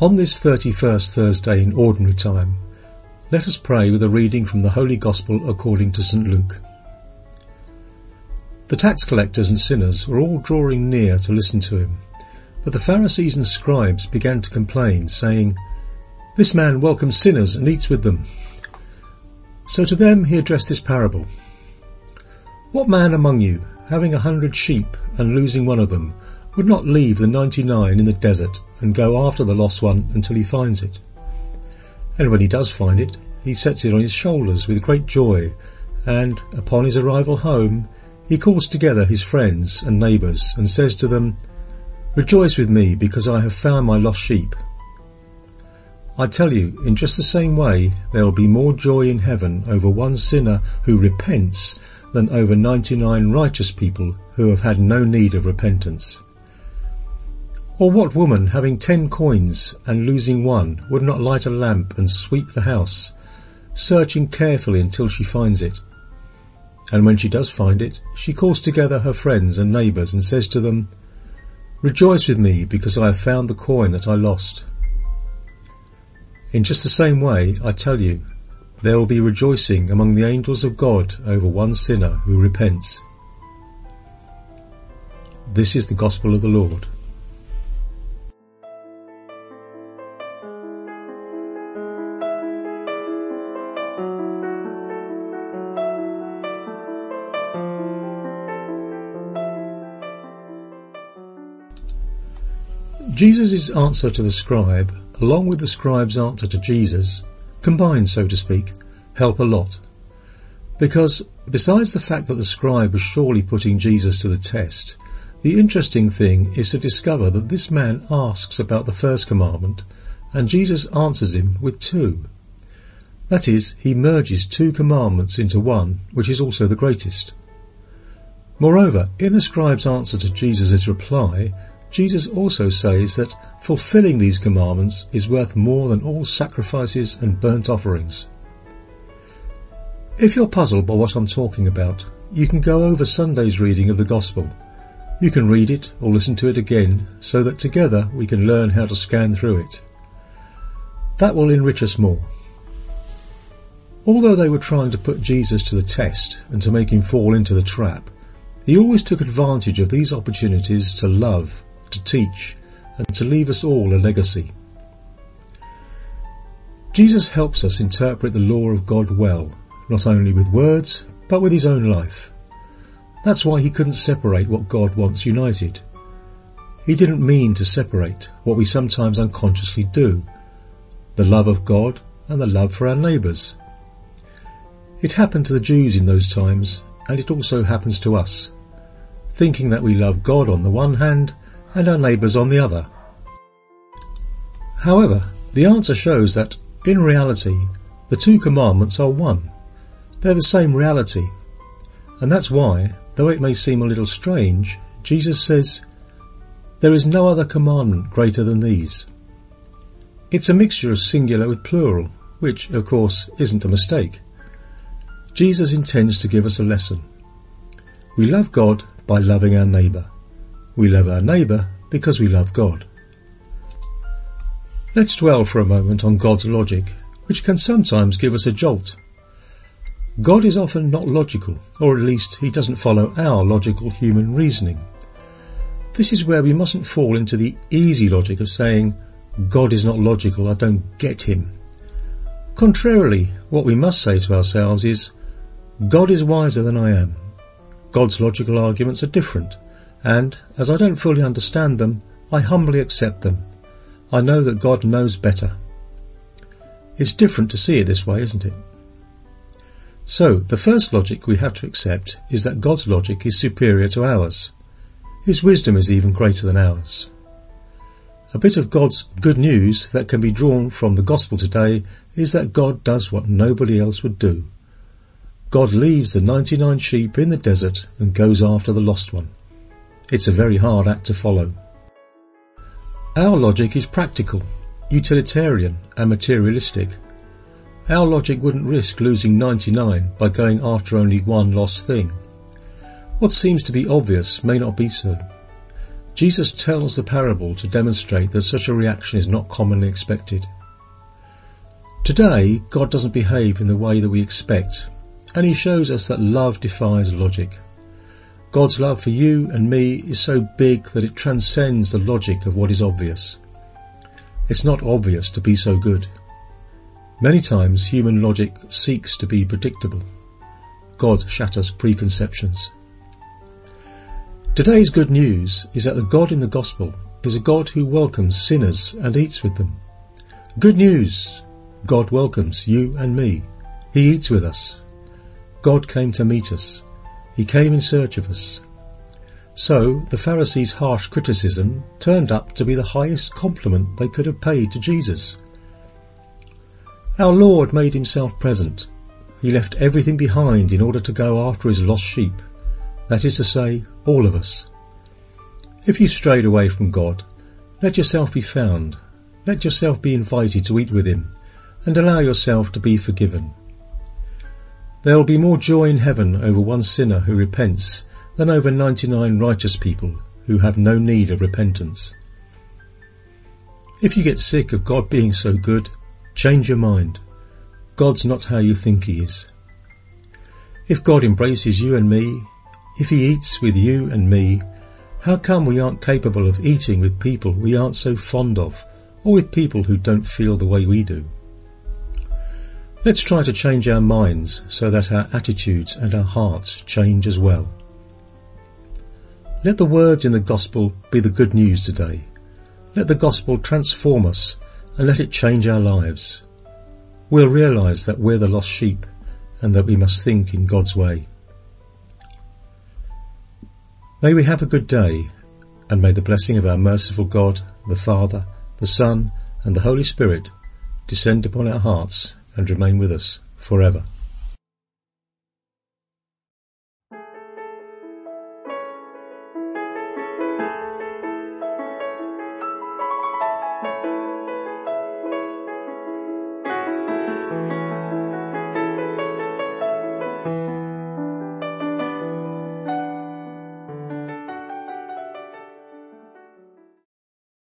On this 31st Thursday in Ordinary Time, let us pray with a reading from the Holy Gospel according to St. Luke. The tax collectors and sinners were all drawing near to listen to him, but the Pharisees and scribes began to complain, saying, This man welcomes sinners and eats with them. So to them he addressed this parable. What man among you, having a hundred sheep and losing one of them, would not leave the ninety-nine in the desert and go after the lost one until he finds it. And when he does find it, he sets it on his shoulders with great joy, and upon his arrival home, he calls together his friends and neighbours and says to them, Rejoice with me because I have found my lost sheep. I tell you, in just the same way, there will be more joy in heaven over one sinner who repents than over 99 righteous people who have had no need of repentance. Or what woman, having ten coins and losing one, would not light a lamp and sweep the house, searching carefully until she finds it? And when she does find it, she calls together her friends and neighbours and says to them, Rejoice with me because I have found the coin that I lost. In just the same way, I tell you, there will be rejoicing among the angels of God over one sinner who repents. This is the gospel of the Lord. Jesus' answer to the scribe, along with the scribe's answer to Jesus, combined so to speak, help a lot. Because, besides the fact that the scribe was surely putting Jesus to the test, the interesting thing is to discover that this man asks about the first commandment, and Jesus answers him with two. That is, he merges two commandments into one, which is also the greatest. Moreover, in the scribe's answer to Jesus' reply, Jesus also says that fulfilling these commandments is worth more than all sacrifices and burnt offerings. If you're puzzled by what I'm talking about, you can go over Sunday's reading of the Gospel. You can read it or listen to it again so that together we can learn how to scan through it. That will enrich us more. Although they were trying to put Jesus to the test and to make him fall into the trap, he always took advantage of these opportunities to love to teach, and to leave us all a legacy. Jesus helps us interpret the law of God well, not only with words, but with his own life. That's why he couldn't separate what God wants united. He didn't mean to separate what we sometimes unconsciously do, the love of God and the love for our neighbours. It happened to the Jews in those times, and it also happens to us, thinking that we love God on the one hand and our neighbours on the other. However, the answer shows that, in reality, the two commandments are one. They're the same reality. And that's why, though it may seem a little strange, Jesus says, There is no other commandment greater than these. It's a mixture of singular with plural, which, of course, isn't a mistake. Jesus intends to give us a lesson. We love God by loving our neighbour. We love our neighbour because we love God. Let's dwell for a moment on God's logic, which can sometimes give us a jolt. God is often not logical, or at least he doesn't follow our logical human reasoning. This is where we mustn't fall into the easy logic of saying, God is not logical, I don't get him. Contrarily, what we must say to ourselves is, God is wiser than I am. God's logical arguments are different, and, as I don't fully understand them, I humbly accept them. I know that God knows better. It's different to see it this way, isn't it? So, the first logic we have to accept is that God's logic is superior to ours. His wisdom is even greater than ours. A bit of God's good news that can be drawn from the gospel today is that God does what nobody else would do. God leaves the 99 sheep in the desert and goes after the lost one. It's a very hard act to follow. Our logic is practical, utilitarian and materialistic. Our logic wouldn't risk losing 99 by going after only one lost thing. What seems to be obvious may not be so. Jesus tells the parable to demonstrate that such a reaction is not commonly expected. Today, God doesn't behave in the way that we expect, and he shows us that love defies logic. God's love for you and me is so big that it transcends the logic of what is obvious. It's not obvious to be so good. Many times human logic seeks to be predictable. God shatters preconceptions. Today's good news is that the God in the gospel is a God who welcomes sinners and eats with them. Good news! God welcomes you and me. He eats with us. God came to meet us. He came in search of us. So the Pharisees' harsh criticism turned up to be the highest compliment they could have paid to Jesus. Our Lord made himself present. He left everything behind in order to go after his lost sheep. That is to say, all of us. If you strayed away from God, let yourself be found. Let yourself be invited to eat with him and allow yourself to be forgiven. There will be more joy in heaven over one sinner who repents than over 99 righteous people who have no need of repentance. If you get sick of God being so good, change your mind. God's not how you think he is. If God embraces you and me, if he eats with you and me, how come we aren't capable of eating with people we aren't so fond of, or with people who don't feel the way we do? Let's try to change our minds so that our attitudes and our hearts change as well. Let the words in the gospel be the good news today. Let the gospel transform us and let it change our lives. We'll realize that we're the lost sheep and that we must think in God's way. May we have a good day, and may the blessing of our merciful God, the Father, the Son, and the Holy Spirit descend upon our hearts and remain with us forever.